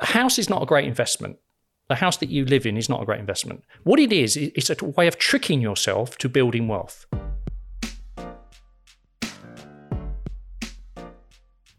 a house is not a great investment. The house that you live in is not a great investment. What it is, it's a way of tricking yourself to building wealth.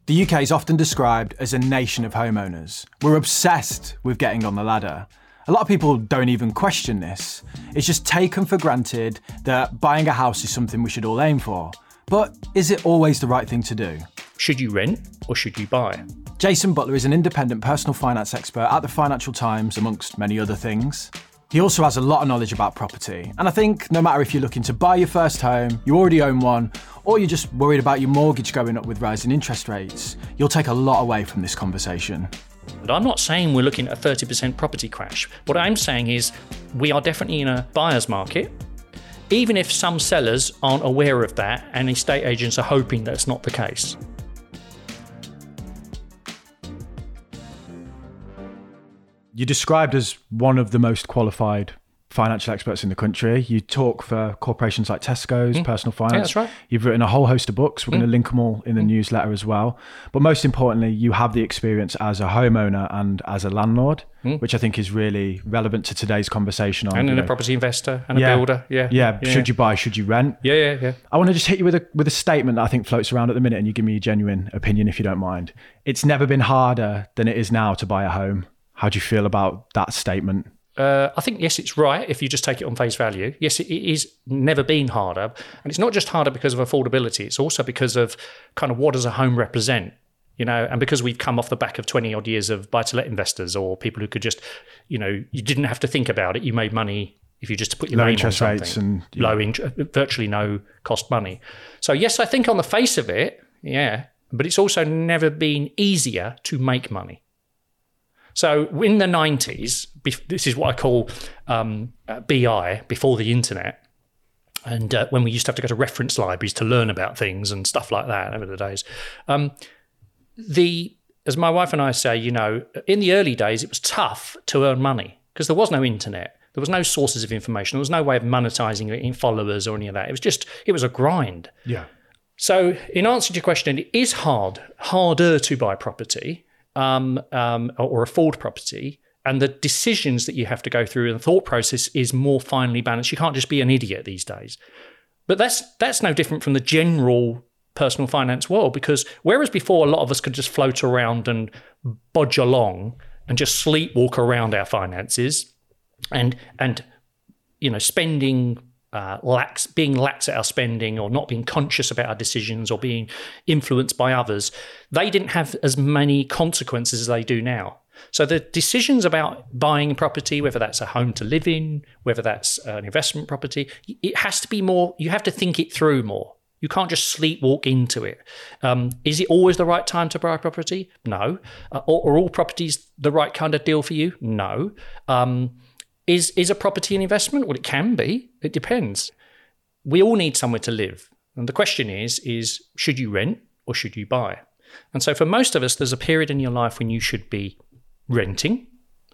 The UK is often described as a nation of homeowners. We're obsessed with getting on the ladder. A lot of people don't even question this. It's just taken for granted that buying a house is something we should all aim for. But is it always the right thing to do? Should you rent or should you buy? Jason Butler is an independent personal finance expert at the Financial Times, amongst many other things. He also has a lot of knowledge about property, and I think no matter if you're looking to buy your first home, you already own one, or you're just worried about your mortgage going up with rising interest rates, you'll take a lot away from this conversation. I'm not saying we're looking at a 30% property crash. What I'm saying is we are definitely in a buyer's market. Even if some sellers aren't aware of that and estate agents are hoping that's not the case. You're described as one of the most qualified financial experts in the country. You talk for corporations like Tesco's, mm. Personal Finance. Yeah, that's right. You've written a whole host of books. We're mm. going to link them all in the mm. newsletter as well. But most importantly, you have the experience as a homeowner and as a landlord, mm. which I think is really relevant to today's conversation. On, and in a property investor and yeah, a builder. Yeah, yeah. Yeah. Should you buy? Should you rent? Yeah, yeah, yeah. I want to just hit you with a with a statement that I think floats around at the minute, and you give me a genuine opinion if you don't mind. It's never been harder than it is now to buy a home. How do you feel about that statement? Uh, I think yes, it's right if you just take it on face value. Yes, it is never been harder, and it's not just harder because of affordability. It's also because of kind of what does a home represent, you know, and because we've come off the back of twenty odd years of buy-to-let investors or people who could just, you know, you didn't have to think about it. You made money if you just put your low name interest on rates and yeah. low interest, virtually no cost money. So yes, I think on the face of it, yeah, but it's also never been easier to make money. So in the 90s, this is what I call um, uh, BI, before the internet. And uh, when we used to have to go to reference libraries to learn about things and stuff like that over the days. Um, the as my wife and I say, you know, in the early days, it was tough to earn money because there was no internet. There was no sources of information. There was no way of monetizing it in followers or any of that. It was just, it was a grind. Yeah. So, in answer to your question, it is hard, harder to buy property um, um, or afford property, and the decisions that you have to go through and the thought process is more finely balanced. You can't just be an idiot these days. But that's that's no different from the general personal finance world because whereas before a lot of us could just float around and bodge along and just sleepwalk around our finances and and you know spending uh, lax, being lax at our spending or not being conscious about our decisions or being influenced by others, they didn't have as many consequences as they do now. So the decisions about buying property, whether that's a home to live in, whether that's an investment property, it has to be more, you have to think it through more. You can't just sleepwalk into it. Um, is it always the right time to buy a property? No. Uh, are, are, all properties the right kind of deal for you? No. Um, is is a property an investment? Well, it can be. It depends. We all need somewhere to live. And the question is is should you rent or should you buy? And so for most of us there's a period in your life when you should be renting.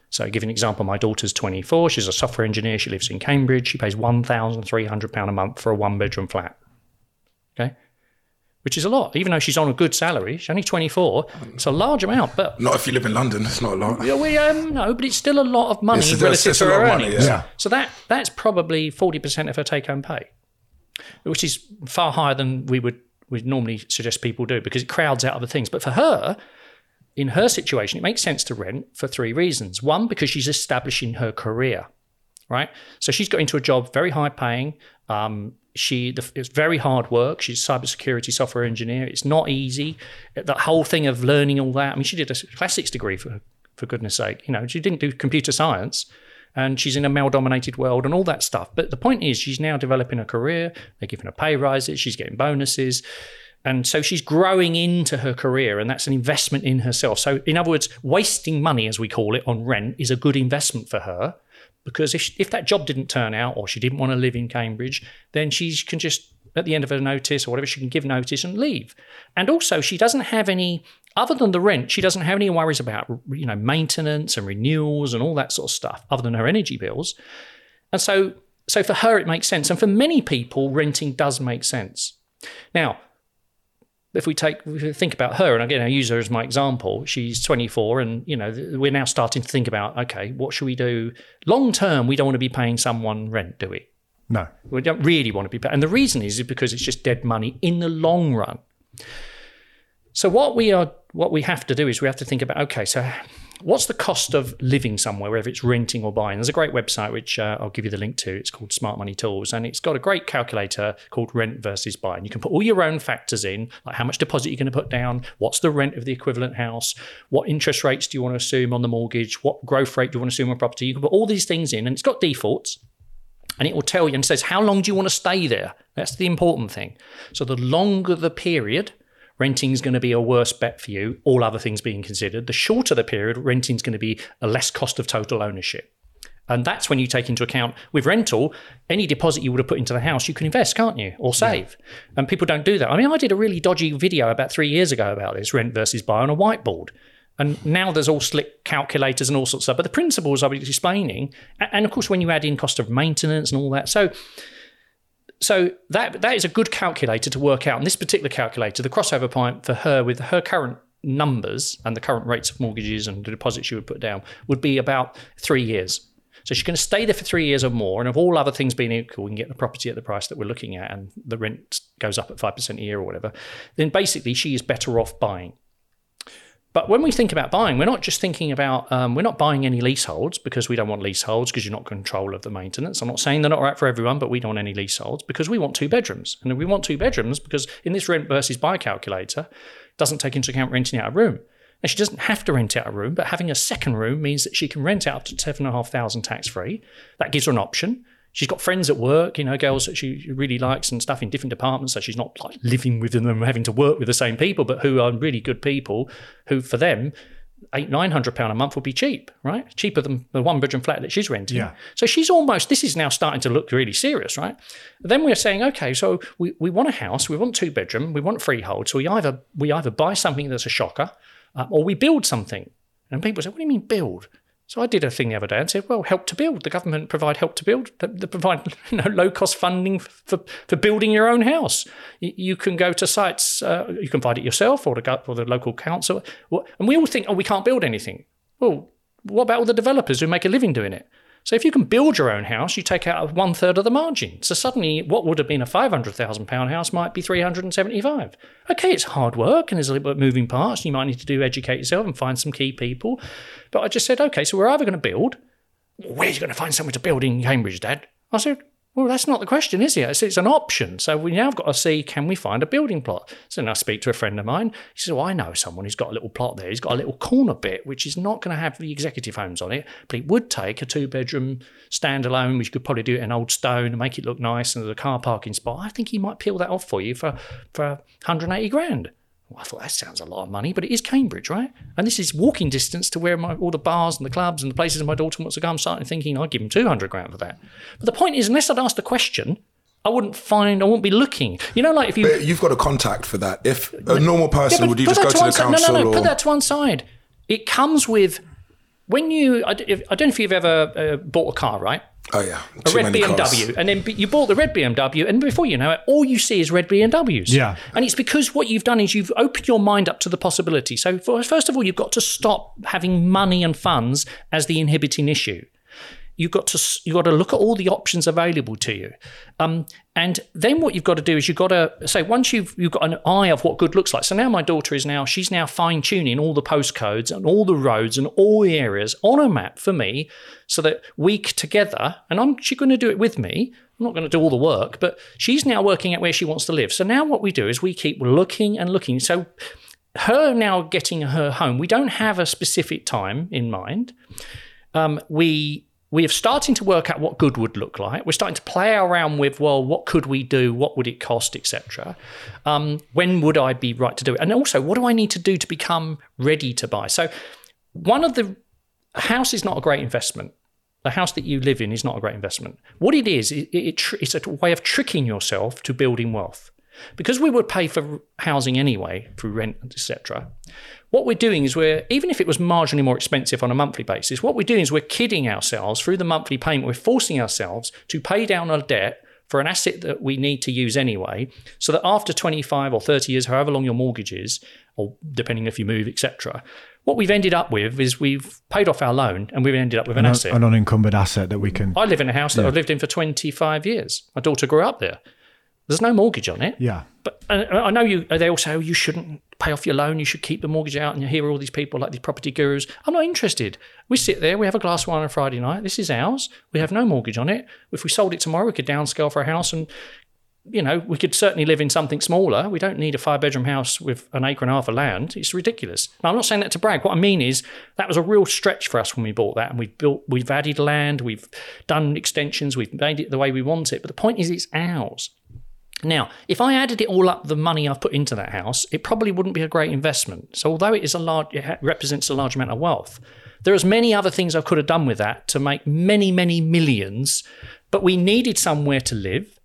So I give an example, my daughter's 24, she's a software engineer, she lives in Cambridge, she pays £1,300 a month for a one bedroom flat. Okay? Which is a lot. Even though she's on a good salary, she's only 24. It's a large amount, but not if you live in London. It's not a lot. Yeah, we um, no, but it's still a lot of money it's, relative it's, to her earnings. Money, yeah. So that that's probably 40% of her take-home pay, which is far higher than we would we normally suggest people do because it crowds out other things. But for her, in her situation, it makes sense to rent for three reasons. One, because she's establishing her career, right? So she's got into a job very high paying. Um, she it's very hard work. She's a cybersecurity software engineer. It's not easy. That whole thing of learning all that. I mean, she did a classics degree for for goodness sake. You know, she didn't do computer science, and she's in a male-dominated world and all that stuff. But the point is, she's now developing a career. They're giving her pay rises. She's getting bonuses. And so she's growing into her career, and that's an investment in herself. So, in other words, wasting money, as we call it, on rent is a good investment for her because if, if that job didn't turn out or she didn't want to live in Cambridge, then she can just, at the end of her notice or whatever, she can give notice and leave. And also, she doesn't have any, other than the rent, she doesn't have any worries about, you know, maintenance and renewals and all that sort of stuff, other than her energy bills. And so, so for her, it makes sense. And for many people, renting does make sense. Now, But if we take if we think about her, and again I use her as my example, she's 24, and you know we're now starting to think about okay, what should we do long term? We don't want to be paying someone rent, do we? No. We don't really want to be paying, and the reason is because it's just dead money in the long run. So what we are, what we have to do is we have to think about okay, so what's the cost of living somewhere, whether it's renting or buying? There's a great website which uh, I'll give you the link to. It's called Smart Money Tools, and it's got a great calculator called rent versus buy. And you can put all your own factors in, like how much deposit you're going to put down, what's the rent of the equivalent house, what interest rates do you want to assume on the mortgage, what growth rate do you want to assume on property. You can put all these things in, and it's got defaults. And it will tell you and says, how long do you want to stay there? That's the important thing. So the longer the period, renting is going to be a worse bet for you, all other things being considered. The shorter the period, renting is going to be a less cost of total ownership. And that's when you take into account with rental, any deposit you would have put into the house, you can invest, can't you? Or save. Yeah. And people don't do that. I mean, I did a really dodgy video about three years ago about this rent versus buy on a whiteboard. And now there's all slick calculators and all sorts of stuff. But the principles I was explaining, and of course, when you add in cost of maintenance and all that. So, so that that is a good calculator to work out. And this particular calculator, the crossover point for her with her current numbers and the current rates of mortgages and the deposits she would put down would be about three years. So she's going to stay there for three years or more. And if all other things being equal, we can get the property at the price that we're looking at and the rent goes up at 5% a year or whatever, then basically she is better off buying. But when we think about buying, we're not just thinking about, um, we're not buying any leaseholds because we don't want leaseholds because you're not control of the maintenance. I'm not saying they're not right for everyone, but we don't want any leaseholds because we want two bedrooms. And we want two bedrooms because in this rent versus buy calculator, doesn't take into account renting out a room. And she doesn't have to rent out a room, but having a second room means that she can rent out up to seven and a half thousand tax free. That gives her an option. She's got friends at work, you know, girls that she really likes and stuff in different departments. So she's not like living with them and having to work with the same people, but who are really good people who, for them, eight nine hundred pound a month would be cheap, right? Cheaper than the one bedroom flat that she's renting. Yeah. So she's almost. This is now starting to look really serious, right? Then we're saying, okay, so we, we want a house, we want two bedroom, we want freehold. So we either we either buy something that's a shocker, uh, or we build something. And people say, what do you mean build? So I did a thing the other day and said, well, help to build. The government provide help to build. They provide you know, low cost funding for, for building your own house. You can go to sites, uh, you can find it yourself or the, or the local council. And we all think, oh, we can't build anything. Well, what about all the developers who make a living doing it? So if you can build your own house, you take out one third of the margin. So suddenly, what would have been a five hundred thousand pound house might be three hundred and seventy-five. Okay, it's hard work and there's a little bit of moving parts. You might need to do educate yourself and find some key people. But I just said, okay, so we're either going to build. Where's you going to find somewhere to build in Cambridge, Dad? I said, well, that's not the question, is it? It's, it's, an option. So we now have got to see can we find a building plot? So then I speak to a friend of mine. He says, Well, I know someone who's got a little plot there. He's got a little corner bit, which is not going to have the executive homes on it, but it would take a two bedroom standalone, which could probably do it in old stone and make it look nice and there's a car parking spot. I think he might peel that off for you for, for 180 grand. Well, I thought that sounds a lot of money, but it is Cambridge, right? And this is walking distance to where my, all the bars and the clubs and the places my daughter wants to go. I'm starting thinking I'd give him 200 grand for that. But the point is, unless I'd asked the question, I wouldn't find, I wouldn't be looking. You know, like if you. But you've got a contact for that. If a normal person, yeah, would you just go to, the council? No, no, no, or... put that to one side. It comes with, when you, I, don't know if you've ever uh, bought a car, right? Oh yeah, a red BMW, cars. and then you bought the red BMW, and before you know it, all you see is red BMWs. Yeah, and it's because what you've done is you've opened your mind up to the possibility. So for, first of all, you've got to stop having money and funds as the inhibiting issue you've got to you've got to look at all the options available to you, um, and then what you've got to do is you've got to say once you've you've got an eye of what good looks like. So now my daughter is now she's now fine tuning all the postcodes and all the roads and all the areas on a map for me, so that we together, and I'm she's going to do it with me. I'm not going to do all the work, but she's now working out where she wants to live. So now what we do is we keep looking and looking. So her now getting her home, we don't have a specific time in mind. Um, we we are starting to work out what good would look like. We're starting to play around with, well, what could we do? What would it cost, etc. Um, when would I be right to do it? And also, what do I need to do to become ready to buy? So, one of the house is not a great investment. The house that you live in is not a great investment. What it is, it, it, it's a way of tricking yourself to building wealth. Because we would pay for housing anyway through rent, etc. What we're doing is we're, even if it was marginally more expensive on a monthly basis, what we're doing is we're kidding ourselves through the monthly payment. We're forcing ourselves to pay down our debt for an asset that we need to use anyway, so that after 25 or 30 years, however long your mortgage is, or depending if you move, etc., what we've ended up with is we've paid off our loan and we've ended up with an, an, asset. An unencumbered asset that we can. I live in a house that I've lived in for 25 years. My daughter grew up there. There's no mortgage on it. Yeah. But I know you. They all say, "Oh, you shouldn't pay off your loan. You should keep the mortgage out." And you hear all these people like these property gurus. I'm not interested. We sit there. We have a glass of wine on a Friday night. This is ours. We have no mortgage on it. If we sold it tomorrow, we could downscale for a house and you know, we could certainly live in something smaller. We don't need a five bedroom house with an acre and a half of land. It's ridiculous. Now, I'm not saying that to brag. What I mean is that was a real stretch for us when we bought that, and we've built, we've added land, we've done extensions, we've made it the way we want it. But the point is, it's ours. Now, if I added it all up, the money I've put into that house, it probably wouldn't be a great investment. So, although it is a large, it represents a large amount of wealth, There there's many other things I could have done with that to make many, many millions. But we needed somewhere to live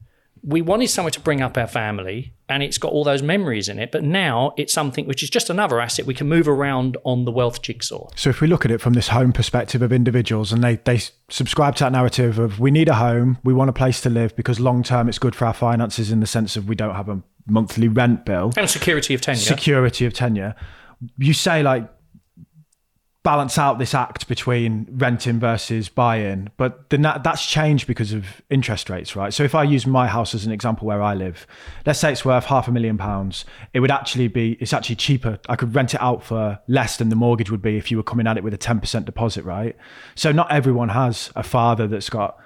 we wanted somewhere to bring up our family and it's got all those memories in it but now it's something which is just another asset we can move around on the wealth jigsaw. So if we look at it from this home perspective of individuals and they they subscribe to that narrative of we need a home we want a place to live because long term it's good for our finances in the sense of we don't have a monthly rent bill. And security of tenure. Security of tenure. You say like balance out this act between renting versus buying but then that, that's changed because of interest rates right? So if i use my house as an example where i live let's say it's worth half a million pounds it would actually be it's actually cheaper. I could rent it out for less than the mortgage would be if you were coming at it with a 10% deposit right? So not everyone has a father that's got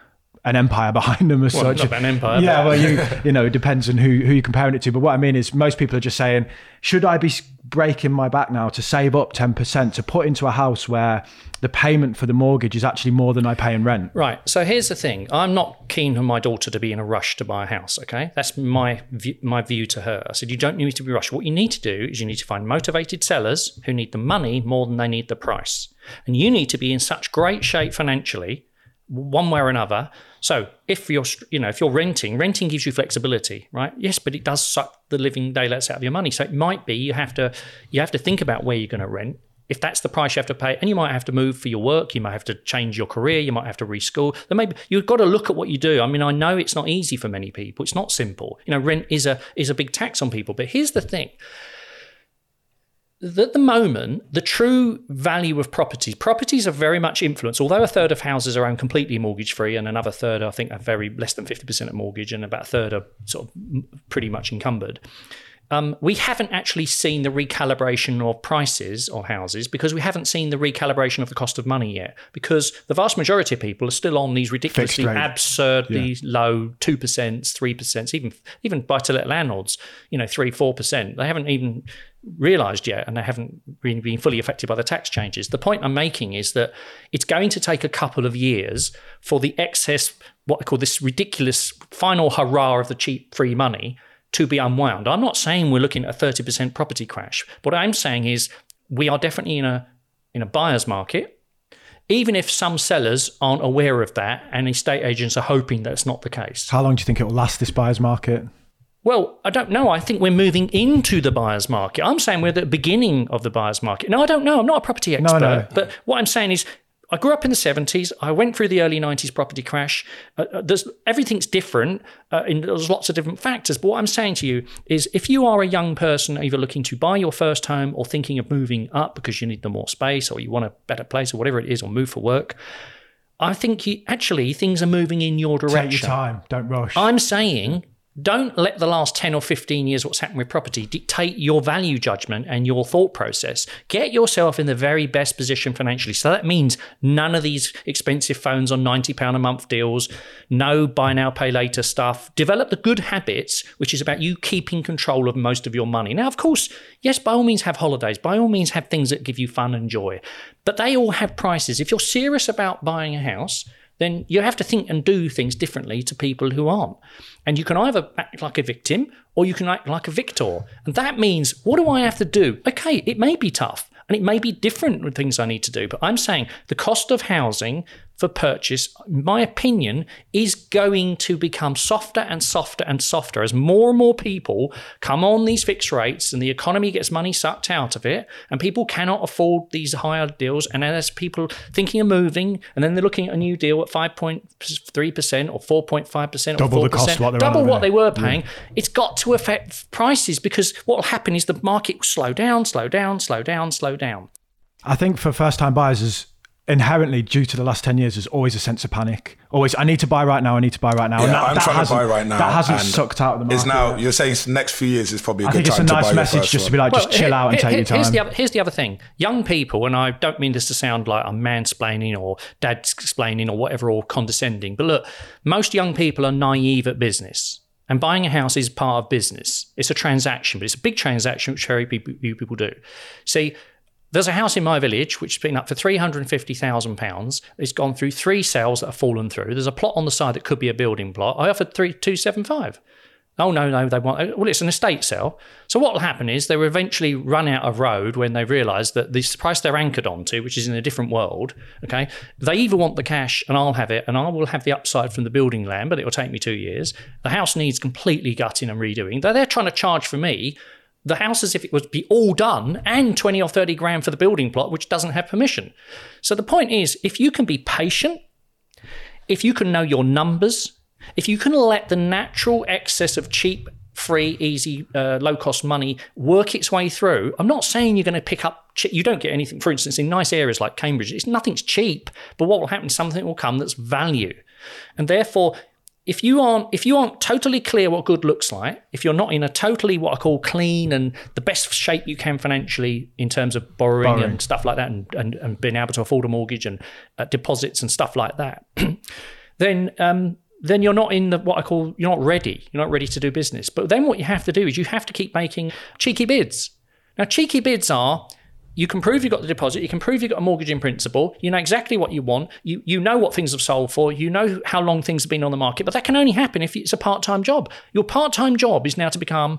an empire behind them as well, such. An empire. Yeah, well, you you know, it depends on who who you're comparing it to. But what I mean is, most people are just saying, should I be breaking my back now to save up ten percent to put into a house where the payment for the mortgage is actually more than I pay in rent? Right. So here's the thing: I'm not keen on my daughter to be in a rush to buy a house. Okay, that's my view, my view to her. I said you don't need to be rushed. What you need to do is you need to find motivated sellers who need the money more than they need the price, and you need to be in such great shape financially one way or another. So if you're, you know, if you're renting, renting gives you flexibility, right? Yes, but it does suck the living daylights out of your money. So it might be you have to, you have to think about where you're going to rent. If that's the price you have to pay, and you might have to move for your work, you might have to change your career, you might have to reschool. Then maybe you've got to look at what you do. I mean, I know it's not easy for many people. It's not simple. You know, rent is a is a big tax on people. But here's the thing: at the moment, the true value of properties, properties are very much influenced, although a third of houses are owned completely mortgage free and another third, I think, are very less than 50% of mortgage and about a third are sort of pretty much encumbered. Um, we haven't actually seen the recalibration of prices of houses because we haven't seen the recalibration of the cost of money yet. Because the vast majority of people are still on these ridiculously, absurdly yeah. low two percent, three percent, even even buy-to-let landlords, you know, three, four percent. They haven't even realised yet, and they haven't really been fully affected by the tax changes. The point I'm making is that it's going to take a couple of years for the excess, what I call this ridiculous final hurrah of the cheap free money to be unwound. I'm not saying we're looking at a 30% property crash. What I'm saying is we are definitely in a in a buyer's market. Even if some sellers aren't aware of that and estate agents are hoping that's not the case. How long do you think it will last this buyer's market? Well, I don't know. I think we're moving into the buyer's market. I'm saying we're at the beginning of the buyer's market. No, I don't know. I'm not a property expert. No, no. But what I'm saying is I grew up in the 70s. I went through the early 90s property crash. Uh, uh, there's everything's different. Uh, in, there's lots of different factors. But what I'm saying to you is, if you are a young person, either looking to buy your first home or thinking of moving up because you need the more space or you want a better place or whatever it is, or move for work, I think you, actually things are moving in your direction. Take your time. Don't rush. I'm saying don't let the last 10 or 15 years, what's happened with property, dictate your value judgment and your thought process. Get yourself in the very best position financially. So that means none of these expensive phones on £90 a month deals, no buy now, pay later stuff. Develop the good habits, which is about you keeping control of most of your money. Now, of course, yes, by all means, have holidays, by all means, have things that give you fun and joy, but they all have prices. If you're serious about buying a house, then you have to think and do things differently to people who aren't. And you can either act like a victim or you can act like a victor. And that means, what do I have to do? Okay, it may be tough and it may be different with things I need to do, but I'm saying the cost of housing, for purchase, my opinion, is going to become softer and softer and softer as more and more people come on these fixed rates and the economy gets money sucked out of it and people cannot afford these higher deals. And as people thinking of moving and then they're looking at a new deal at 5.3% or 4.5% or Double 4%, the cost what double what over they were paying, it's got to affect prices because what will happen is the market will slow down, slow down, slow down, slow down. I think for first time buyers is inherently due to the last 10 years there's always a sense of panic always i need to buy right now i need to buy right now Yeah, and that, I'm that trying to buy right now. that hasn't sucked out of the market It's now yet. you're saying next few years is probably a i good think it's a time to nice buy message first just to be like just chill here- out and here- take your time Here's the, other, here's the other thing. Young people, and I don't mean this to sound like I'm mansplaining or dad's explaining or whatever or condescending, but look, most young people are naive at business. And buying a house is part of business. It's a transaction, but it's a big transaction which very few people do. See, there's a house in my village which has been up for three hundred and fifty thousand pounds. It's gone through three sales that have fallen through. There's a plot on the side that could be a building plot. I offered three two seven five. Oh no, no, they want. Well, it's an estate sale. So what will happen is they will eventually run out of road when they realise that this price they're anchored onto, which is in a different world. Okay, they either want the cash and I'll have it, and I will have the upside from the building land, but it will take me two years. The house needs completely gutting and redoing. They're trying to charge for me the house as if it would be all done and 20 or 30 grand for the building plot, which doesn't have permission. So the point is, if you can be patient, if you can know your numbers, if you can let the natural excess of cheap, free, easy, uh, low cost money work its way through, I'm not saying you're going to pick up, che- you don't get anything, for instance, in nice areas like Cambridge, it's nothing's cheap, but what will happen, something will come that's value. And therefore, if you aren't if you aren't totally clear what good looks like, if you're not in a totally what I call clean and the best shape you can financially in terms of borrowing, Borrowing. and stuff like that, and, and, and being able to afford a mortgage and uh, deposits and stuff like that, then um, then you're not in the what I call you're not ready. You're not ready to do business. But then what you have to do is you have to keep making cheeky bids. Now cheeky bids are you can prove you've got the deposit, you can prove you've got a mortgage in principle, you know exactly what you want, you you know what things have sold for, you know how long things have been on the market, but that can only happen if it's a part-time job. Your part-time job is now to become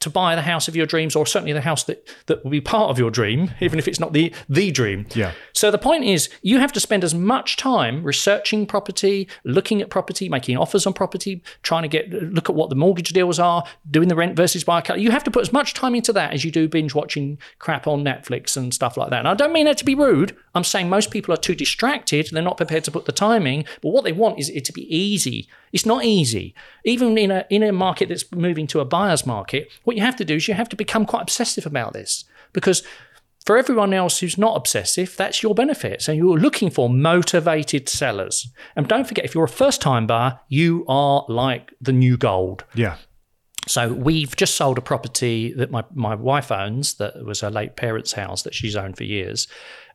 to buy the house of your dreams, or certainly the house that, that will be part of your dream, even if it's not the the dream. Yeah. So the point is, you have to spend as much time researching property, looking at property, making offers on property, trying to get look at what the mortgage deals are, doing the rent versus buy. You have to put as much time into that as you do binge watching crap on Netflix and stuff like that. And I don't mean that to be rude. I'm saying most people are too distracted; they're not prepared to put the timing. But what they want is it to be easy. It's not easy, even in a in a market that's moving to a buyer's market. What you have to do is you have to become quite obsessive about this because for everyone else who's not obsessive, that's your benefit. So you're looking for motivated sellers. And don't forget, if you're a first time buyer, you are like the new gold. yeah So we've just sold a property that my, my wife owns that was her late parents' house that she's owned for years.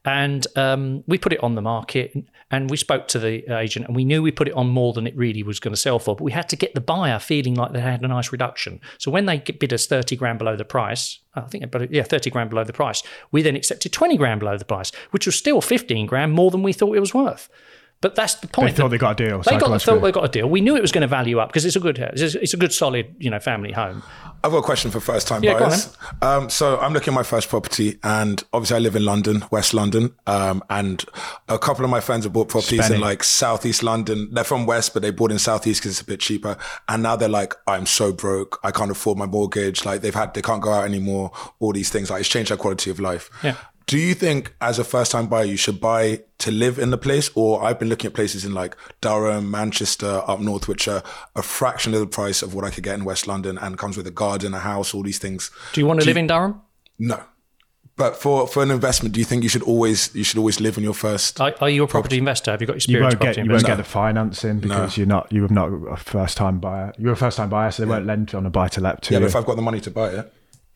And um, we put it on the market and we spoke to the agent and we knew we put it on more than it really was going to sell for. But we had to get the buyer feeling like they had a nice reduction. So when they bid us 30 grand below the price, I think, but yeah, 30 grand below the price, we then accepted 20 grand below the price, which was still 15 grand more than we thought it was worth. But that's the point. they point. thought they got a deal They got, thought they got a deal. We knew it was going to value up because it's a good, it's a, it's a good, solid, you know, family home. I've got a question for first time Yeah, buyers. Um, so I'm looking at my first property, and obviously I live in London, West London, um, and a couple of my friends have bought properties in like Southeast London. They're from West, but they bought in Southeast because it's a bit cheaper. And now they're like, I'm so broke, I can't afford my mortgage. Like they've had, they can't go out anymore. All these things, like it's changed their quality of life. Yeah. Do you think, as a first time buyer, you should buy to live in the place? Or I've been looking at places in like Durham, Manchester, up north, which are a fraction of the price of what I could get in West London and comes with a garden, a house, all these things. Do you want to live in Durham? No. But for, for an investment, do you think you should always you should always live in your first? Are, are you a property investor? Have you got you experience won't get you won't investing? get the financing because you're not you have not a first time buyer. You're a first time buyer, so they won't lend on a buy to let to yeah, you. but if I've got the money to buy it,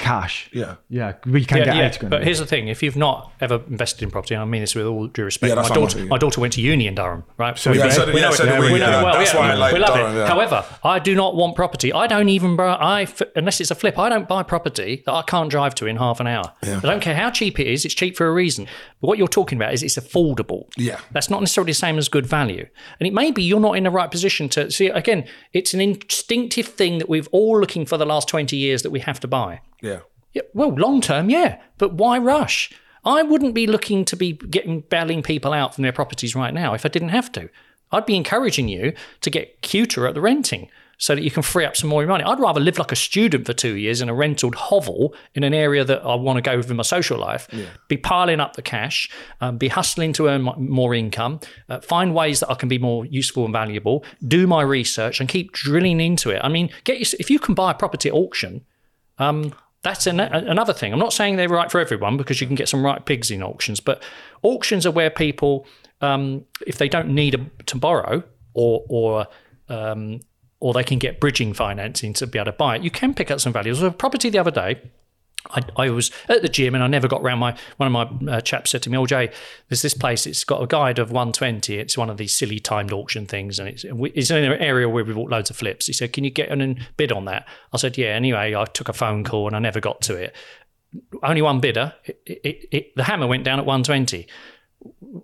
cash. Yeah. yeah, we can Yeah, get yeah, eighty grand. but here's the thing: if you've not ever invested in property, and I mean this with all due respect, Yeah, my that's what I'm daughter, my daughter went to uni in Durham, right? So we, Yeah, we- so we know, so it- we we, know it well. That's yeah, why I like we love Durham, it. yeah. However, I do not want property. I don't even buy. I f- unless it's a flip. I don't buy property that I can't drive to in half an hour. I don't care how cheap it is. It's cheap for a reason. But what you're talking about is it's affordable. Yeah. that's not necessarily the same as good value. And it may be you're not in the right position to see. Again, it's an instinctive thing that we've all looking for the last twenty years that we have to buy. Yeah. Yeah, well, long term, yeah, but why rush? I wouldn't be looking to be getting bailing people out from their properties right now if I didn't have to. I'd be encouraging you to get cuter at the renting so that you can free up some more money. I'd rather live like a student for two years in a rented hovel in an area that I want to go with in my social life, yeah. be piling up the cash, um, be hustling to earn more income, uh, find ways that I can be more useful and valuable, do my research, and keep drilling into it. I mean, get your, if you can buy a property at auction. Um, that's an, another thing. I'm not saying they're right for everyone because you can get some right pigs in auctions, but auctions are where people, um, if they don't need a, to borrow or or um, or they can get bridging financing to be able to buy it. You can pick up some values. A property the other day. I, I, was at the gym and I never got around. My one of my uh, chaps said to me, "Oh Jay, there's this place. It's got a guide of 120. It's one of these silly timed auction things, and it's it's in an area where we bought loads of flips." He said, "Can you get an bid on that?" I said, "Yeah." Anyway, I took a phone call and I never got to it. Only one bidder. It, it, it, the hammer went down at 120.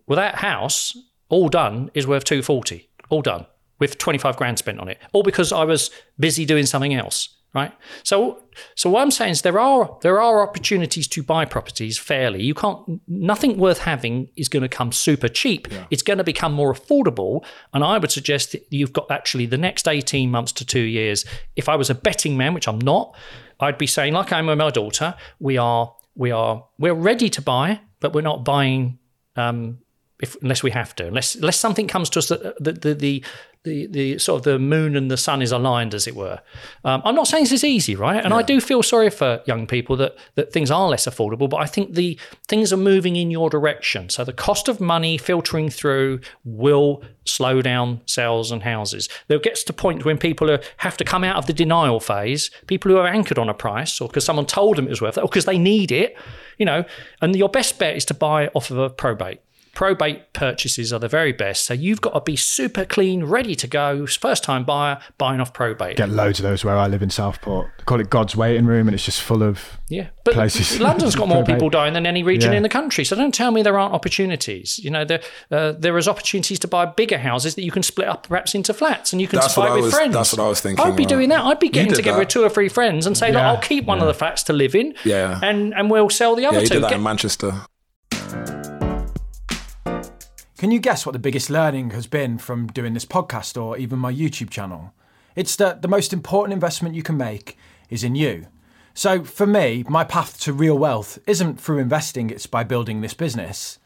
Well, that house, all done, is worth 240. All done with 25 grand spent on it, all because I was busy doing something else, right? So, so what I'm saying is there are there are opportunities to buy properties fairly. You can't nothing worth having is going to come super cheap. Yeah. It's going to become more affordable, and I would suggest that you've got actually the next 18 months to two years. If I was a betting man, which I'm not, I'd be saying like I'm with my daughter, we are we are we're ready to buy, but we're not buying um, if, unless we have to, unless unless something comes to us that the, the, the the the sort of the moon and the sun is aligned, as it were. Um, I'm not saying this is easy, right? And yeah. I do feel sorry for young people that that things are less affordable, but I think the things are moving in your direction. So the cost of money filtering through will slow down sales and houses. There gets to a point when people are, have to come out of the denial phase. People who are anchored on a price, or because someone told them it was worth it, or because they need it, you know. And your best bet is to buy off of a probate probate purchases are the very best. So you've got to be super clean, ready to go. First time buyer, buying off probate. Get loads of those where I live in Southport. They call it God's waiting room, and it's just full of yeah. But places. London's got more people dying than any region yeah. in the country. So don't tell me there aren't opportunities. You know, there uh, there is opportunities to buy bigger houses that you can split up perhaps into flats, and you can that's buy with was, friends. That's what I was thinking. I'd be doing that. I'd be getting together that. with two or three friends and say, yeah. I'll keep one yeah. of the flats to live in. Yeah. And and we'll sell the other yeah, two. Did that Get, in Manchester. Can you guess what the biggest learning has been from doing this podcast or even my YouTube channel? It's that the most important investment you can make is in you. So, for me, my path to real wealth isn't through investing, it's by building this business.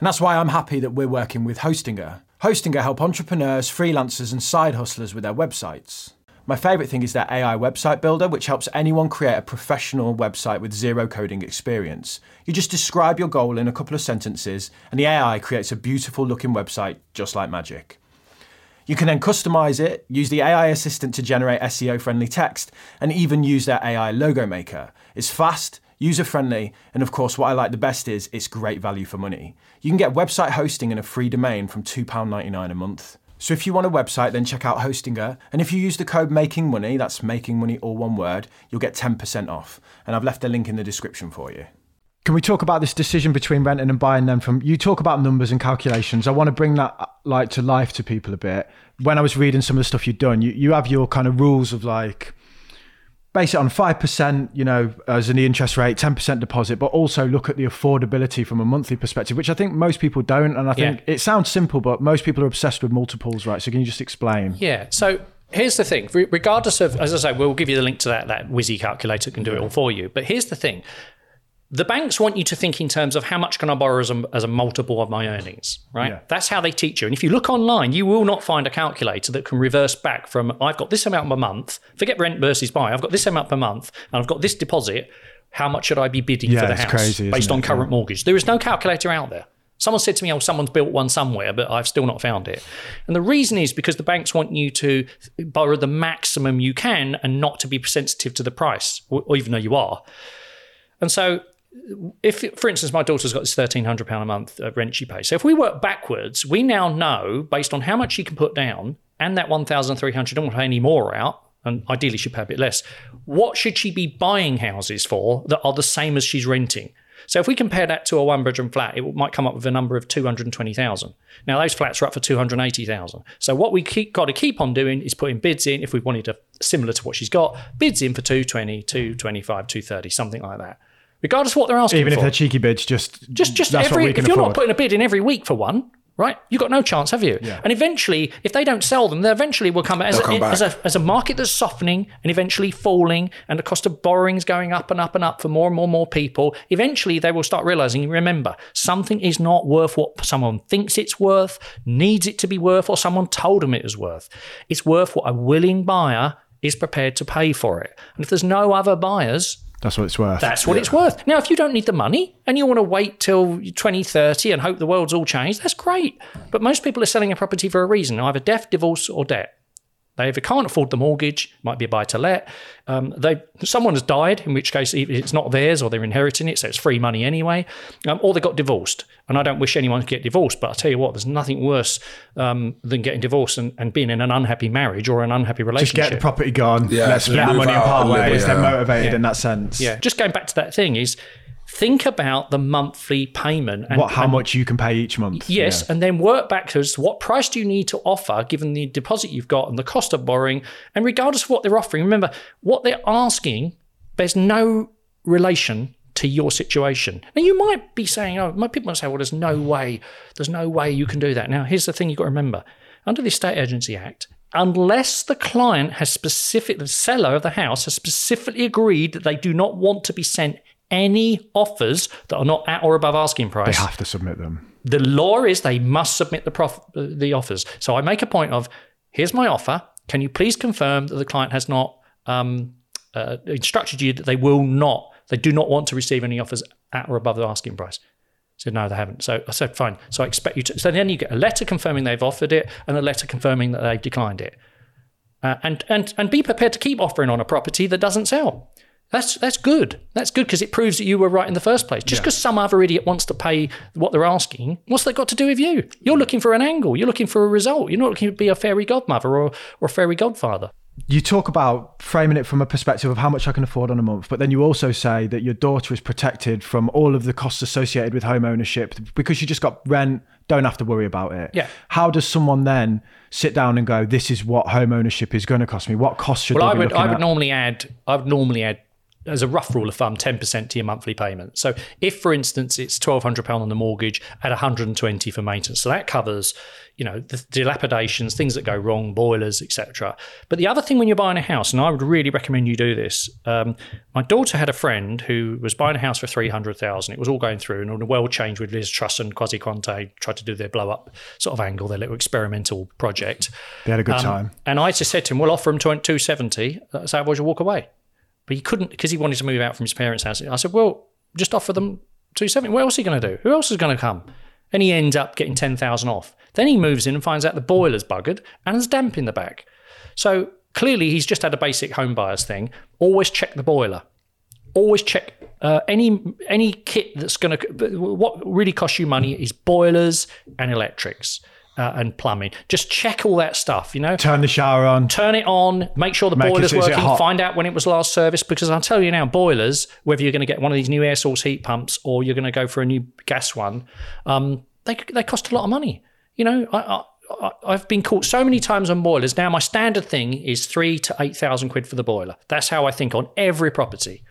And that's why I'm happy that we're working with Hostinger. Hostinger help entrepreneurs, freelancers, and side hustlers with their websites. My favourite thing is their AI website builder, which helps anyone create a professional website with zero coding experience. You just describe your goal in a couple of sentences, and the AI creates a beautiful looking website just like magic. You can then customize it, use the AI assistant to generate SEO friendly text, and even use their AI logo maker. It's fast, user friendly, and of course, what I like the best is it's great value for money. You can get website hosting and a free domain from £2.99 a month. So if you want a website, then check out Hostinger. And if you use the code Making Money, that's Making Money all one word, you'll get 10% off. And I've left a link in the description for you. Can we talk about this decision between renting and buying them from you talk about numbers and calculations. I want to bring that uh, like to life to people a bit. When I was reading some of the stuff you've done, you, you have your kind of rules of like base it on 5%, you know, as an interest rate, 10% deposit, but also look at the affordability from a monthly perspective, which I think most people don't. And I think yeah. it sounds simple, but most people are obsessed with multiples, right? So can you just explain? Yeah. So here's the thing regardless of, as I say, we'll give you the link to that, that Whizzy calculator can do it all for you. But here's the thing the banks want you to think in terms of how much can I borrow as a, as a multiple of my earnings, right? Yeah. That's how they teach you. And if you look online, you will not find a calculator that can reverse back from I've got this amount per month, forget rent versus buy, I've got this amount per month, and I've got this deposit. How much should I be bidding yeah, for the house crazy, based on it? current yeah. mortgage? There is no calculator out there. Someone said to me, oh, someone's built one somewhere, but I've still not found it. And the reason is because the banks want you to borrow the maximum you can and not to be sensitive to the price, or even though you are. And so if, for instance, my daughter's got this thirteen hundred pound a month uh, rent she pays. So if we work backwards, we now know based on how much she can put down and that one thousand three hundred, don't want to pay any more out, and ideally she'd pay a bit less. What should she be buying houses for that are the same as she's renting? So if we compare that to a one bedroom flat, it might come up with a number of 220,000. Now those flats are up for 280,000. So what we keep, got to keep on doing is putting bids in if we wanted a similar to what she's got, bids in for 220, 225, 230, something like that regardless of what they're asking for. Even if for. they're cheeky bids, just just just that's what every we can if you're afford. not putting a bid in every week for one, right? You've got no chance, have you? Yeah. And eventually, if they don't sell them, they eventually will come as, They'll a, come as, a, as a market that's softening and eventually falling, and the cost of borrowing's going up and up and up for more and more and more people. Eventually, they will start realizing. Remember, something is not worth what someone thinks it's worth, needs it to be worth, or someone told them it was worth. It's worth what a willing buyer is prepared to pay for it. And if there's no other buyers, that's what it's worth. that's what it's worth. Now, if you don't need the money and you want to wait till 2030 and hope the world's all changed, that's great. But most people are selling a property for a reason either death, divorce, or debt. They either can't afford the mortgage, might be a buy to let. Um, they someone has died, in which case it's not theirs or they're inheriting it, so it's free money anyway. Um, or they got divorced, and I don't wish anyone to get divorced, but I tell you what, there's nothing worse um, than getting divorced and, and being in an unhappy marriage or an unhappy relationship. just get the property gone. Yeah, let's just split our move money and out part ways. They're yeah. motivated in that sense. Yeah, just going back to that thing is think about the monthly payment and What? How and- much you can pay each month? Yes, Yeah. and then work backwards. What price do you need to offer given the deposit you've got and the cost of borrowing? And regardless of what they're offering, remember what they're asking. There's no relation to your situation. Now you might be saying, "Oh, my people might say, well, there's no way, there's no way you can do that." Now here's the thing you've got to remember: under the Estate Agency Act, unless the client has specific, the seller of the house has specifically agreed that they do not want to be sent any offers that are not at or above asking price. They have to submit them. the law is they must submit the prof- the offers. So I make a point of, here's my offer. Can you please confirm that the client has not um, uh, instructed you that they will not, they do not want to receive any offers at or above the asking price? Said, no, they haven't. So I said, fine. So I expect you to. So then you get a letter confirming they've offered it and a letter confirming that they've declined it. Uh, and, and, and be prepared to keep offering on a property that doesn't sell. That's that's good. That's good because it proves that you were right in the first place. Just because some other idiot wants to pay what they're asking, what's that got to do with you? You're looking for an angle. You're looking for a result. You're not looking to be a fairy godmother or or a fairy godfather. You talk about framing it from a perspective of how much I can afford on a month, but then you also say that your daughter is protected from all of the costs associated with home ownership because you just got rent, don't have to worry about it. Yeah. How does someone then sit down and go, "This is what home ownership is going to cost me"? What costs should Well, I be would I would at? normally add I would normally add as a rough rule of thumb, 10% to your monthly payment. So if, for instance, it's £1,200 on the mortgage at 120 for maintenance, so that covers, you know, the dilapidations, things that go wrong, boilers, etc. But the other thing when you're buying a house, and I would really recommend you do this. Um, my daughter had a friend who was buying a house for 300,000. It was all going through, and the world changed with Liz Truss and Kwasi Kwarteng tried to do their blow up sort of angle, their little experimental project. They had a good Um, time. And I just said to him, "We'll offer him 270. So otherwise you walk away." But he couldn't because he wanted to move out from his parents' house. I said, "Well, just offer them 270. What else are you going to do? Who else is going to come?" And he ends up getting 10,000 off. Then he moves in and finds out the boiler's buggered and there's damp in the back. So clearly he's just had a basic home buyers thing. Always check the boiler. Always check uh, any any kit that's going to. What really costs you money is boilers and electrics uh, and plumbing. Just check all that stuff. You know, Turn the shower on. turn it on, make sure the Make boiler's it's working, find out when it was last serviced. Because I'll tell you now, boilers, whether you're going to get one of these new air source heat pumps or you're going to go for a new gas one, um, they they cost a lot of money. You know, I, I, I- I've been caught so many times on boilers. Now my standard thing is three to eight thousand quid for the boiler. That's how I think on every property.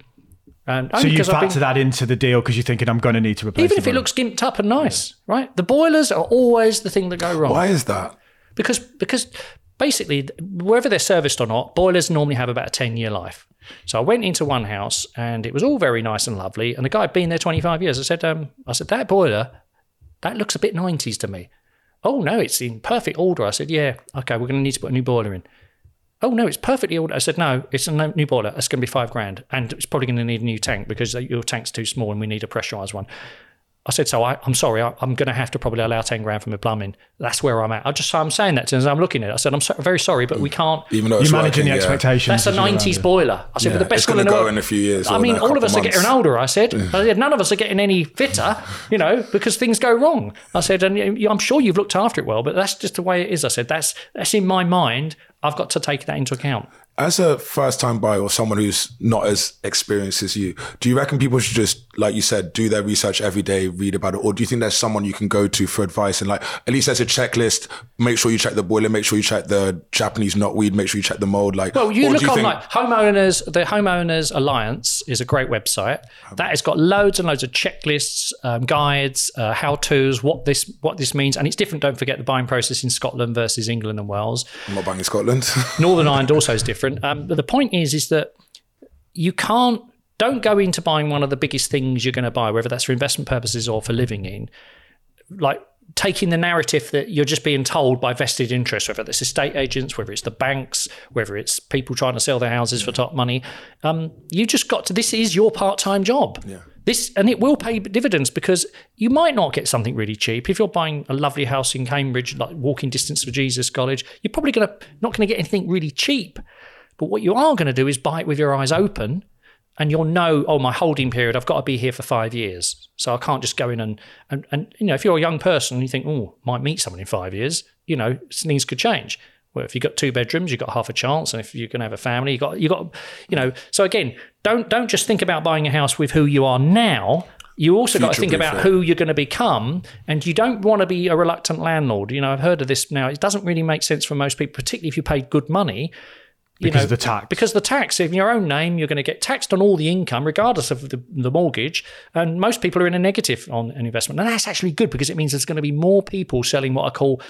And So you you 'cause I've been- factor that into the deal because you're thinking I'm going to need to replace. It. Even if it looks gimped up and nice, right? The boilers are always the thing that go wrong Why is that? because because basically whether they're serviced or not boilers normally have about a 10 year life so i went into one house and it was all very nice and lovely and the guy had been there 25 years i said um, i said that boiler that looks a bit 90s to me oh no it's in perfect order i said yeah okay we're going to need to put a new boiler in oh no it's perfectly ordered i said no it's a new boiler it's going to be five grand and it's probably going to need a new tank because your tank's too small and we need a pressurized one I said, so I, I'm sorry, I, I'm going to have to probably allow 10 grand for my plumbing. That's where I'm at. I just, I'm saying that to as I'm looking at it. I said, I'm so, very sorry, but we mm. can't. Even though you're managing working, the yeah. expectations. That's a 90s boiler. I said, Yeah, but the best gonna one in the go world- in a few years I mean, all of couple us are getting older. I said, I said, none of us are getting any fitter, you know, because things go wrong. I said, and I'm sure you've looked after it well, but that's just the way it is. I said, that's that's in my mind. I've got to take that into account. As a first time buyer or someone who's not as experienced as you, do you reckon people should just, like you said, do their research every day, read about it? Or do you think there's someone you can go to for advice and like, at least there's a checklist, make sure you check the boiler, make sure you check the Japanese knotweed, make sure you check the mold? Like, Well, you look on think- like homeowners. The Homeowners Alliance is a great website that has got loads and loads of checklists, um, guides, uh, how tos, what this what this means, and it's different. Don't forget the buying process in Scotland versus England and Wales. I'm not buying in Scotland. Northern Ireland also is different. Um, but the point is, is that you can't. Don't go into buying one of the biggest things you're going to buy, whether that's for investment purposes or for living in, like taking the narrative that you're just being told by vested interests, whether it's estate agents, whether it's the banks, whether it's people trying to sell their houses for top money. Um, you just got to. This is your part-time job. Yeah. This and it will pay dividends because you might not get something really cheap if you're buying a lovely house in Cambridge, like walking distance for Jesus College. You're probably gonna not going to get anything really cheap. But what you are going to do is buy it with your eyes open and you'll know, oh, my holding period, I've got to be here for five years. So I can't just go in and, and, and you know, if you're a young person and you think, oh, might meet someone in five years, you know, things could change. Well, if you've got two bedrooms, you've got half a chance. And if you're going to have a family, you got, you got, you know, so again, don't, don't just think about buying a house with who you are now. You also got to think about who you're going to become, and you don't want to be a reluctant landlord. You know, I've heard of this now. It doesn't really make sense for most people, particularly if you paid good money. Because of the tax. Because the tax, in your own name, you're going to get taxed on all the income, regardless of the, the mortgage. And most people are in a negative on an investment. And that's actually good because it means there's going to be more people selling what I call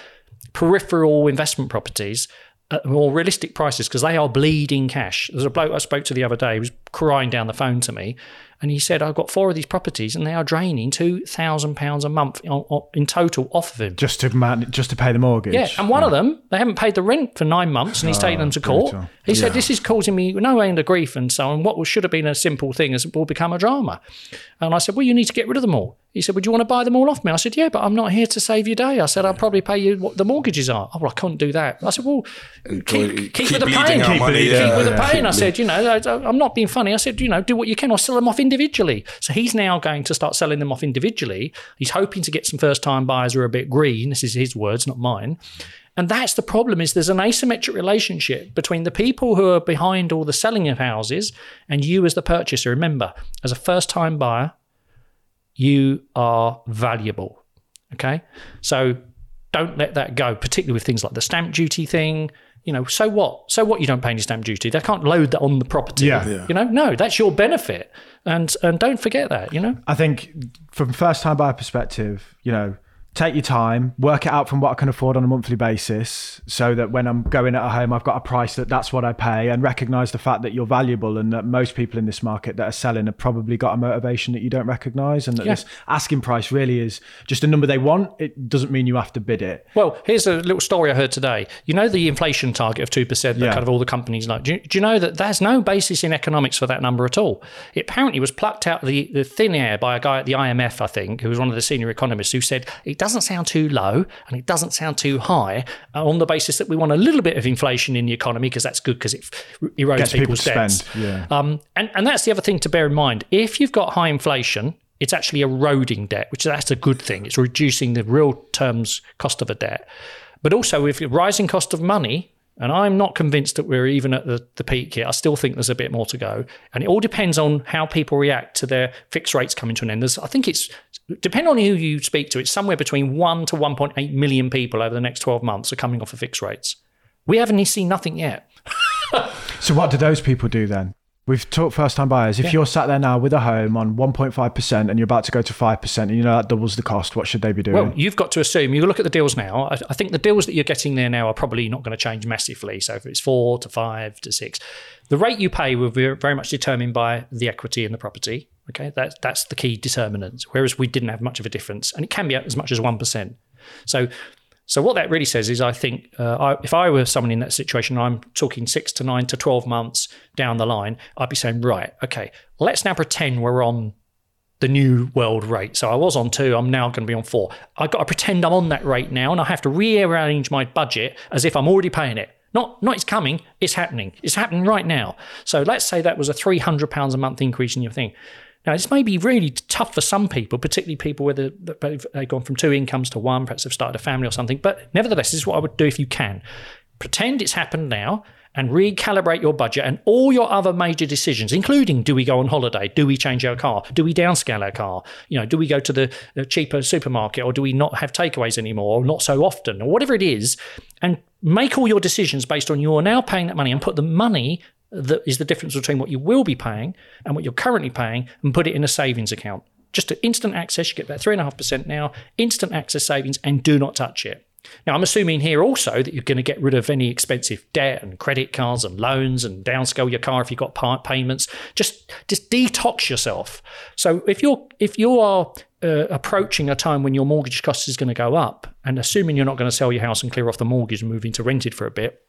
peripheral investment properties at more realistic prices because they are bleeding cash. There's a bloke I spoke to the other day who was crying down the phone to me. And he said, I've got four of these properties and they are draining £2,000 a month on- on- in total off of him. just to man, just to pay the mortgage. Yeah, and one of them, they haven't paid the rent for nine months, and he's oh, taken them to court. brutal. He said, "This is causing me no end of grief and so on. What should have been a simple thing has all become a drama." And I said, "Well, you need to get rid of them all." He said, "Would you want to buy them all off me?" I said, "Yeah, but I'm not here to save your day." I said, "I'll probably pay you what the mortgages are." Oh, well, I couldn't do that. I said, "Well, keep, keep, keep with the pain. Keep, money, keep yeah, with the pain." I said, "You know, I, I'm not being funny." I said, "You know, do what you can, or sell them off individually." So he's now going to start selling them off individually. He's hoping to get some first-time buyers who are a bit green. This is his words, not mine. And that's the problem is there's an asymmetric relationship between the people who are behind all the selling of houses and you as the purchaser. Remember, as a first time buyer, you are valuable. Okay. So don't let that go, particularly with things like the stamp duty thing. You know, so what? So what you don't pay any stamp duty? They can't load that on the property. Yeah. Yeah. You know, no, that's your benefit. And and don't forget that, you know? I think from first time buyer perspective, you know, take your time, work it out from what I can afford on a monthly basis so that when I'm going at a home, I've got a price that that's what I pay and recognize the fact that you're valuable and that most people in this market that are selling have probably got a motivation that you don't recognize and that Yeah. this asking price really is just a number they want. It doesn't mean you have to bid it. Well, here's a little story I heard today. You know the inflation target of 2% that Yeah. kind of all the companies like. Do you, do you know that there's no basis in economics for that number at all? It apparently was plucked out of the, the thin air by a guy at the IMF, I think, who was one of the senior economists, who said it doesn't sound too low and it doesn't sound too high uh, on the basis that we want a little bit of inflation in the economy because that's good because it erodes Gets people's to debts. yeah. Um, and, and that's the other thing to bear in mind. If you've got high inflation, it's actually eroding debt, which that's a good thing. It's reducing the real terms cost of a debt. But also with rising cost of money, and I'm not convinced that we're even at the, the peak yet. I still think there's a bit more to go. And it all depends on how people react to their fixed rates coming to an end. There's, I think it's, depending on who you speak to, it's somewhere between 1 to 1.8 million people over the next 12 months are coming off of fixed rates. We haven't seen nothing yet. So what do those people do then? We've talked first time buyers. If you're sat there now with a home on 1.5% and you're about to go to 5% and you know that doubles the cost, what should they be doing? Well, you've got to assume you look at the deals now. I, I think the deals that you're getting there now are probably not going to change massively. So if it's four to five to six, the rate you pay will be very much determined by the equity in the property. Okay, that's that's the key determinant. Whereas we didn't have much of a difference, and it can be as much as one percent. So. So what that really says is, I think uh, I, if I were someone in that situation, I'm talking six to nine to twelve months down the line, I'd be saying, right, okay, let's now pretend we're on the new world rate. So I was on two, I'm now going to be on four. I've got to pretend I'm on that rate now, and I have to rearrange my budget as if I'm already paying it. Not, not it's coming, it's happening. It's happening right now. So let's say that was a £300 a month increase in your thing. Now, this may be really tough for some people, particularly people where they've gone from two incomes to one, perhaps they've started a family or something. But nevertheless, this is what I would do if you can. Pretend it's happened now and recalibrate your budget and all your other major decisions, including do we go on holiday, do we change our car, do we downscale our car, you know, do we go to the, the cheaper supermarket, or do we not have takeaways anymore, or not so often, or whatever it is, and make all your decisions based on you're now paying that money and put the money that is the difference between what you will be paying and what you're currently paying and put it in a savings account. Just to instant access, you get about 3.5% now, instant access savings, and do not touch it. Now, I'm assuming here also that you're going to get rid of any expensive debt and credit cards and loans and downscale your car if you've got part payments. Just just detox yourself. So if you're if you are uh, approaching a time when your mortgage cost is going to go up, and assuming you're not going to sell your house and clear off the mortgage and move into rented for a bit,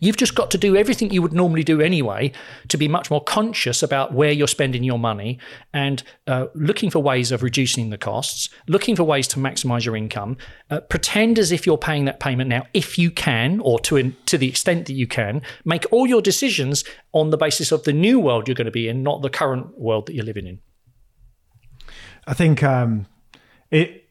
You've just got to do everything you would normally do anyway to be much more conscious about where you're spending your money and uh, looking for ways of reducing the costs, looking for ways to maximize your income. Uh, pretend as if you're paying that payment now, if you can, or to, in, to the extent that you can. Make all your decisions on the basis of the new world you're going to be in, not the current world that you're living in. I think um, it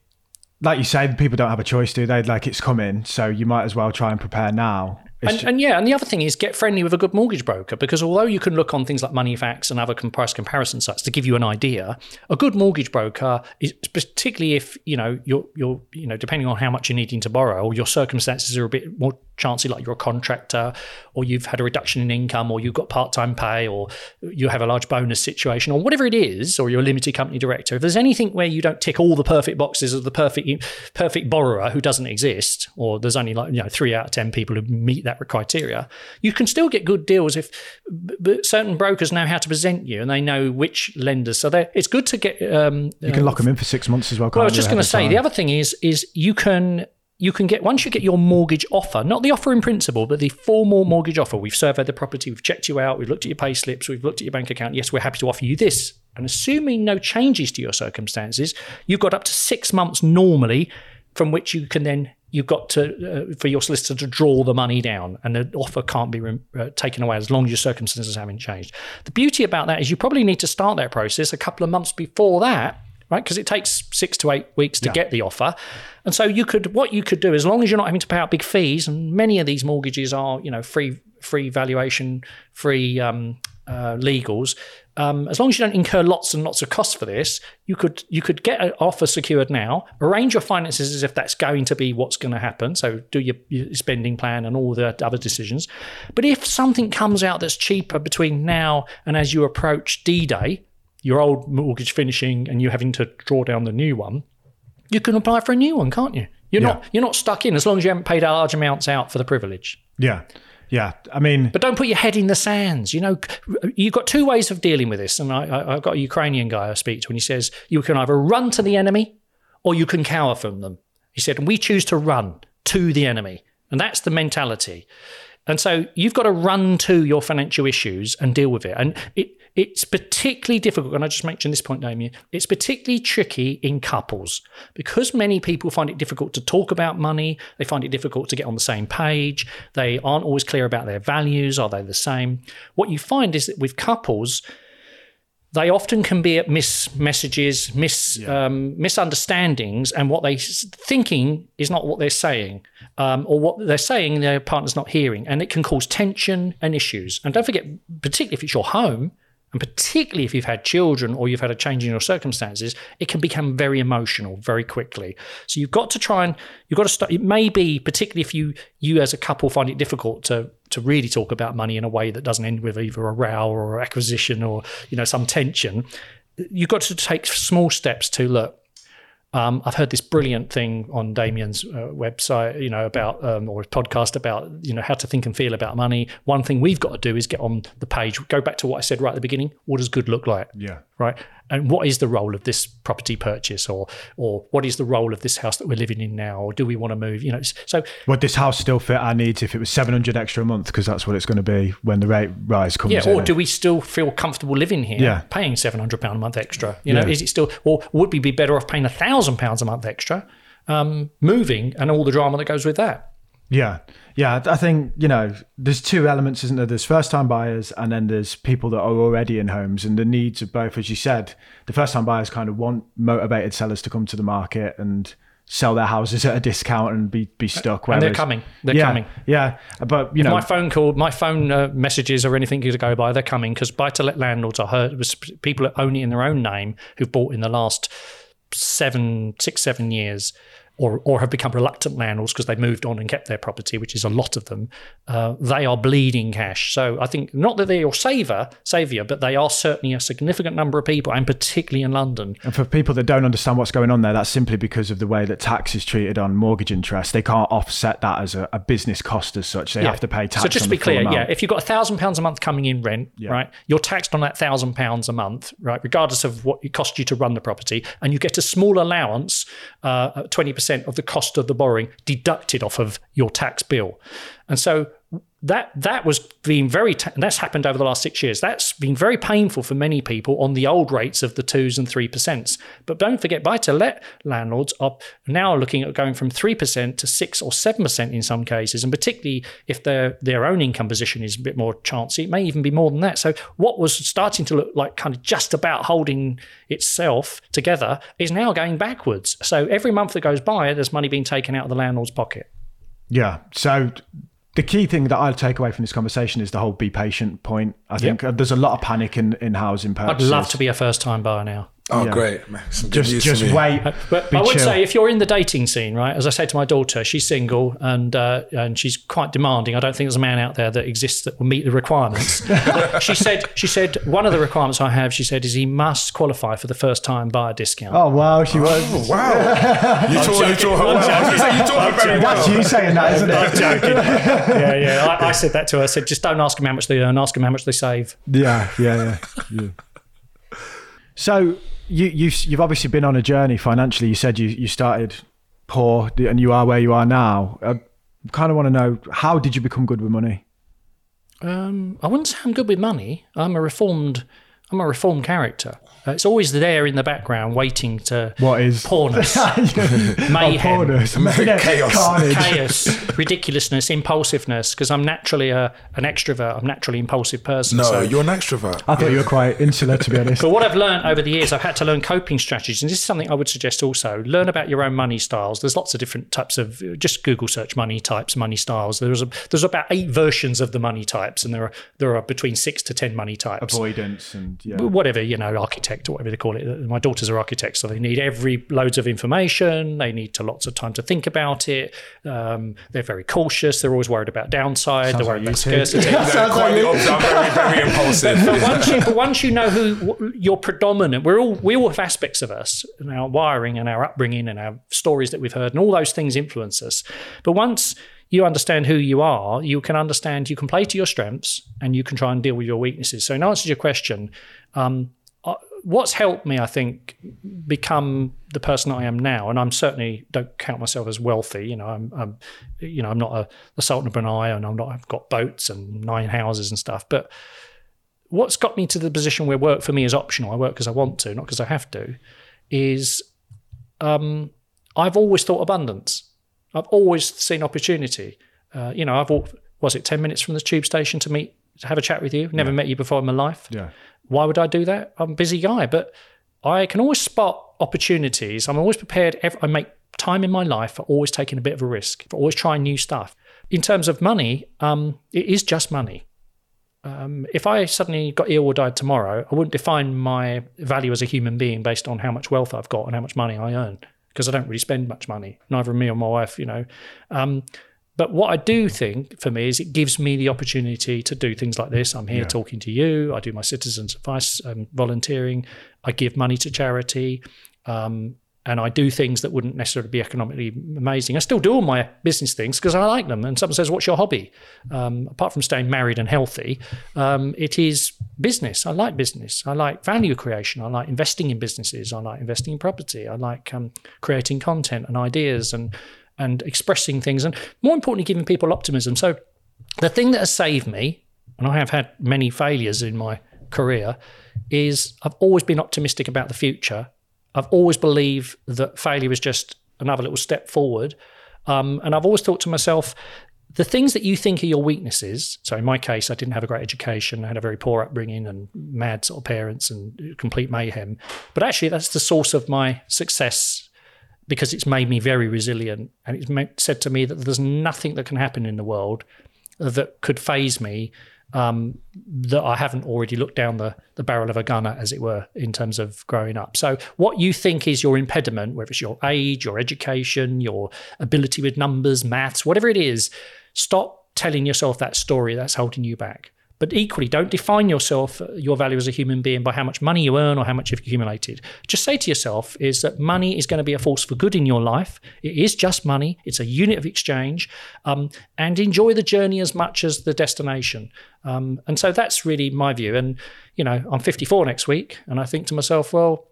like you said, people don't have a choice, do they? Like it's coming, so you might as well try and prepare now. And, and, yeah, and the other thing is get friendly with a good mortgage broker because although you can look on things like Moneyfacts and other price comparison sites to give you an idea, a good mortgage broker is particularly if you know you're you're you know depending on how much you're needing to borrow or your circumstances are a bit more chancy, like you're a contractor or you've had a reduction in income or you've got part-time pay or you have a large bonus situation or whatever it is or you're a limited company director if there's anything where you don't tick all the perfect boxes of the perfect perfect borrower who doesn't exist or there's only like you know 3 out of 10 people who meet that criteria you can still get good deals if but certain brokers know how to present you and they know which lenders. So it's good to get um, you can uh, lock them in for 6 months as well well I was just going to say the other thing is is you can you can get once you get your mortgage offer, not the offer in principle, but the formal mortgage offer. We've surveyed the property, we've checked you out, we've looked at your pay slips, we've looked at your bank account. Yes, we're happy to offer you this. And assuming no changes to your circumstances, you've got up to six months normally from which you can then you've got to uh, for your solicitor to draw the money down and the offer can't be uh, taken away as long as your circumstances haven't changed the beauty about that is you probably need to start that process a couple of months before that right? Because it takes six to eight weeks to yeah. get the offer. And so you could, what you could do, as long as you're not having to pay out big fees, and many of these mortgages are, you know, free, free valuation, free um, uh, legals. Um, as long as you don't incur lots and lots of costs for this, you could you could get an offer secured now, arrange your finances as if that's going to be what's going to happen. So do your, your spending plan and all the other decisions. But if something comes out that's cheaper between now and as you approach D Day, your old mortgage finishing and you having to draw down the new one, you can apply for a new one, can't you? You're yeah. not you're not stuck in as long as you haven't paid large amounts out for the privilege. Yeah. Yeah, I mean, but don't put your head in the sands. You know, you've got two ways of dealing with this. And I, have got a Ukrainian guy I speak to, and he says you can either run to the enemy or you can cower from them. He said, and we choose to run to the enemy, and that's the mentality. And so you've got to run to your financial issues and deal with it. And it, it's particularly difficult, and I just mentioned this point, Damien, it's particularly tricky in couples because many people find it difficult to talk about money. They find it difficult to get on the same page. They aren't always clear about their values. Are they the same? What you find is that with couples, they often can be at mis messages, mis yeah. um, misunderstandings, and what they thinking is not what they're saying, um, or what they're saying their partner's not hearing, and it can cause tension and issues. And don't forget, particularly if it's your home, and particularly if you've had children or you've had a change in your circumstances, it can become very emotional very quickly. So you've got to try and you've got to start. It may be particularly if you you as a couple find it difficult to to really talk about money in a way that doesn't end with either a row or acquisition or you know some tension. You've got to take small steps to look. Um, I've heard this brilliant thing on Damien's uh, website, you know, about um, or podcast about you know how to think and feel about money. One thing we've got to do is get on the page. Go back to what I said right at the beginning. What does good look like? Yeah. Right? And what is the role of this property purchase or or what is the role of this house that we're living in now? Or do we want to move you know so would this house still fit our needs if it was 700 extra a month? Because that's what it's going to be when the rate rise comes yeah or do we still feel comfortable living here yeah. paying 700 pound a month extra? You know yeah. is it still or would we be better off paying a thousand pounds a month extra um, moving and all the drama that goes with that yeah yeah, I think, you know, there's two elements, isn't there? There's first time buyers and then there's people that are already in homes and the needs of both, as you said, the first time buyers kind of want motivated sellers to come to the market and sell their houses at a discount and be be stuck. and they're coming. They're yeah, coming. Yeah, but you know, my phone call, my phone uh, messages or anything to go by, they're coming because buy-to-let landlords are heard. It was people own it in their own name who've bought in the last seven, six, seven years, or or have become reluctant landlords because they moved on and kept their property, which is a lot of them. Uh, they are bleeding cash. So I think not that they're your saver, savior, but they are certainly a significant number of people, and particularly in London. And for people that don't understand what's going on there, that's simply because of the way that tax is treated on mortgage interest. They can't offset that as a, a business cost as such. They have to pay tax. So just to be clear, amount. yeah, if you've got a thousand pounds a month coming in rent, right, you're taxed on that thousand pounds a month, right, regardless of what it cost you to run the property, and you get a small allowance, uh, twenty percent of the cost of the borrowing deducted off of your tax bill, and so that that was being very that's happened over the last six years. That's been very painful for many people on the old rates of the twos and three percents. But don't forget, buy to let landlords are now looking at going from three percent to six or seven percent in some cases, and particularly if their their own income position is a bit more chancy, it may even be more than that. So what was starting to look like kind of just about holding itself together is now going backwards. So every month that goes by, there's money being taken out of the landlord's pocket. Yeah. So the key thing that I'll take away from this conversation is the whole be patient point. I think uh, there's a lot of panic in, in housing I'd love to be a first time buyer now. Oh, Yeah. great. Some just just wait. But Be I would chill. say if you're in the dating scene, right? As I say to my daughter, she's single and uh, and she's quite demanding. I don't think there's a man out there that exists that will meet the requirements. she said she said one of the requirements I have, she said, is he must qualify for the first time buyer discount. Oh wow, she was. Wow. you taught, you taught her well. I was gonna say, you taught her very That's you saying that, isn't I'm it? joking. yeah, yeah. I, I said that to her. I said, just don't ask them how much they earn. Ask them how much they save. Yeah, yeah, yeah. yeah. So you you you've obviously been on a journey financially. You said you you started poor and you are where you are now. I kind of want to know how did you become good with money? Um, I wouldn't say I'm good with money. I'm a reformed. I'm a reformed character. Uh, it's always there in the background, waiting to What is poorness, mayhem, poorness, Chaos. carnage. chaos, ridiculousness, impulsiveness. Because I'm naturally a, an extrovert. I'm naturally impulsive person. No, so. you're an extrovert. I thought you were quite insular, to be honest. But what I've learned over the years, I've had to learn coping strategies, and this is something I would suggest also. Learn about your own money styles. There's lots of different types of. Just Google search money types, money styles. There's a, there's about eight versions of the money types, and there are there are between six to ten money types. Avoidance and yeah. whatever you know architect or whatever they call it. My daughters are architects so they need every loads of information. They need to lots of time to think about it. Um, they're very cautious. They're always worried about downside. Sounds they're worried like about scarcity. They're quite the opposite. I'm very, very impulsive. but once you but once you know who you're predominant we're all we all have aspects of us and our wiring and our upbringing and our stories that we've heard and all those things influence us. But once you understand who you are you can understand you can play to your strengths and you can try and deal with your weaknesses. So in answer to your question um, what's helped me i think become the person i am now and i'm certainly don't count myself as wealthy you know i'm, I'm you know i'm not a the sultan of brunei and i'm not i've got boats and nine houses and stuff but what's got me to the position where work for me is optional, I work because I want to, not because I have to, is um, I've always thought abundance. I've always seen opportunity. Uh, you know, I've was it 10 minutes from the tube station to meet, have a chat with you? Never met you before in my life. Yeah. Why would I do that? I'm a busy guy, but I can always spot opportunities. I'm always prepared. I make time in my life for always taking a bit of a risk, for always trying new stuff. In terms of money, um, it is just money. Um, if I suddenly got ill or died tomorrow, I wouldn't define my value as a human being based on how much wealth I've got and how much money I earn, because I don't really spend much money. Neither me or my wife, you know. Um, but what I do think for me is it gives me the opportunity to do things like this. I'm here talking to you. I do my citizens advice um, volunteering. I give money to charity. Um, and I do things that wouldn't necessarily be economically amazing. I still do all my business things because I like them. And someone says, "What's your hobby?" Um, apart from staying married and healthy, um, it is business. I like business. I like value creation. I like investing in businesses. I like investing in property. I like um, creating content and ideas and and expressing things, and more importantly, giving people optimism. So, the thing that has saved me, and I have had many failures in my career, is I've always been optimistic about the future. I've always believed that failure is just another little step forward. Um, and I've always thought to myself, the things that you think are your weaknesses. So in my case, I didn't have a great education. I had a very poor upbringing and mad sort of parents and complete mayhem. But actually, that's the source of my success because it's made me very resilient. And it's said to me that there's nothing that can happen in the world that could phase me um, that I haven't already looked down the, the barrel of a gun as it were, in terms of growing up. So, what you think is your impediment, whether it's your age, your education, your ability with numbers, maths, whatever it is, stop telling yourself that story that's holding you back. But equally, don't define yourself, your value as a human being by how much money you earn or how much you've accumulated. Just say to yourself is that money is going to be a force for good in your life. It is just money. It's a unit of exchange, um, and enjoy the journey as much as the destination. Um, and so that's really my view. And you know, I'm 54 next week, and I think to myself, well,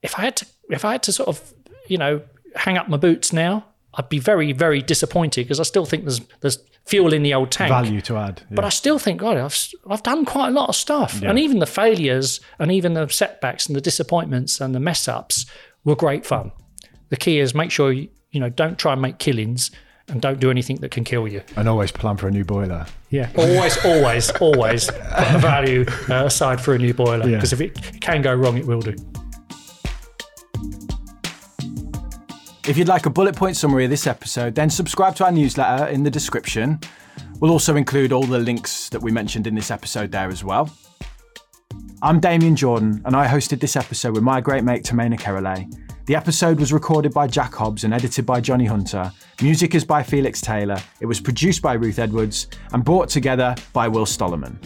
if I had to, if I had to sort of, you know, hang up my boots now, I'd be very, very disappointed because I still think there's there's fuel in the old tank. Value to add. Yeah. But I still think, God, I've, I've done quite a lot of stuff. Yeah. And even the failures and even the setbacks and the disappointments and the mess ups were great fun. The key is make sure you, you know, don't try and make killings and don't do anything that can kill you. And always plan for a new boiler. Yeah, always, always, always put a value uh, aside for a new boiler because yeah. if it can go wrong, it will do. If you'd like a bullet point summary of this episode, then subscribe to our newsletter in the description. We'll also include all the links that we mentioned in this episode there as well. I'm Damien Jordan, and I hosted this episode with my great mate Tamena Kerele. The episode was recorded by Jack Hobbs and edited by Johnny Hunter. Music is by Felix Taylor. It was produced by Ruth Edwards and brought together by Will Stollerman.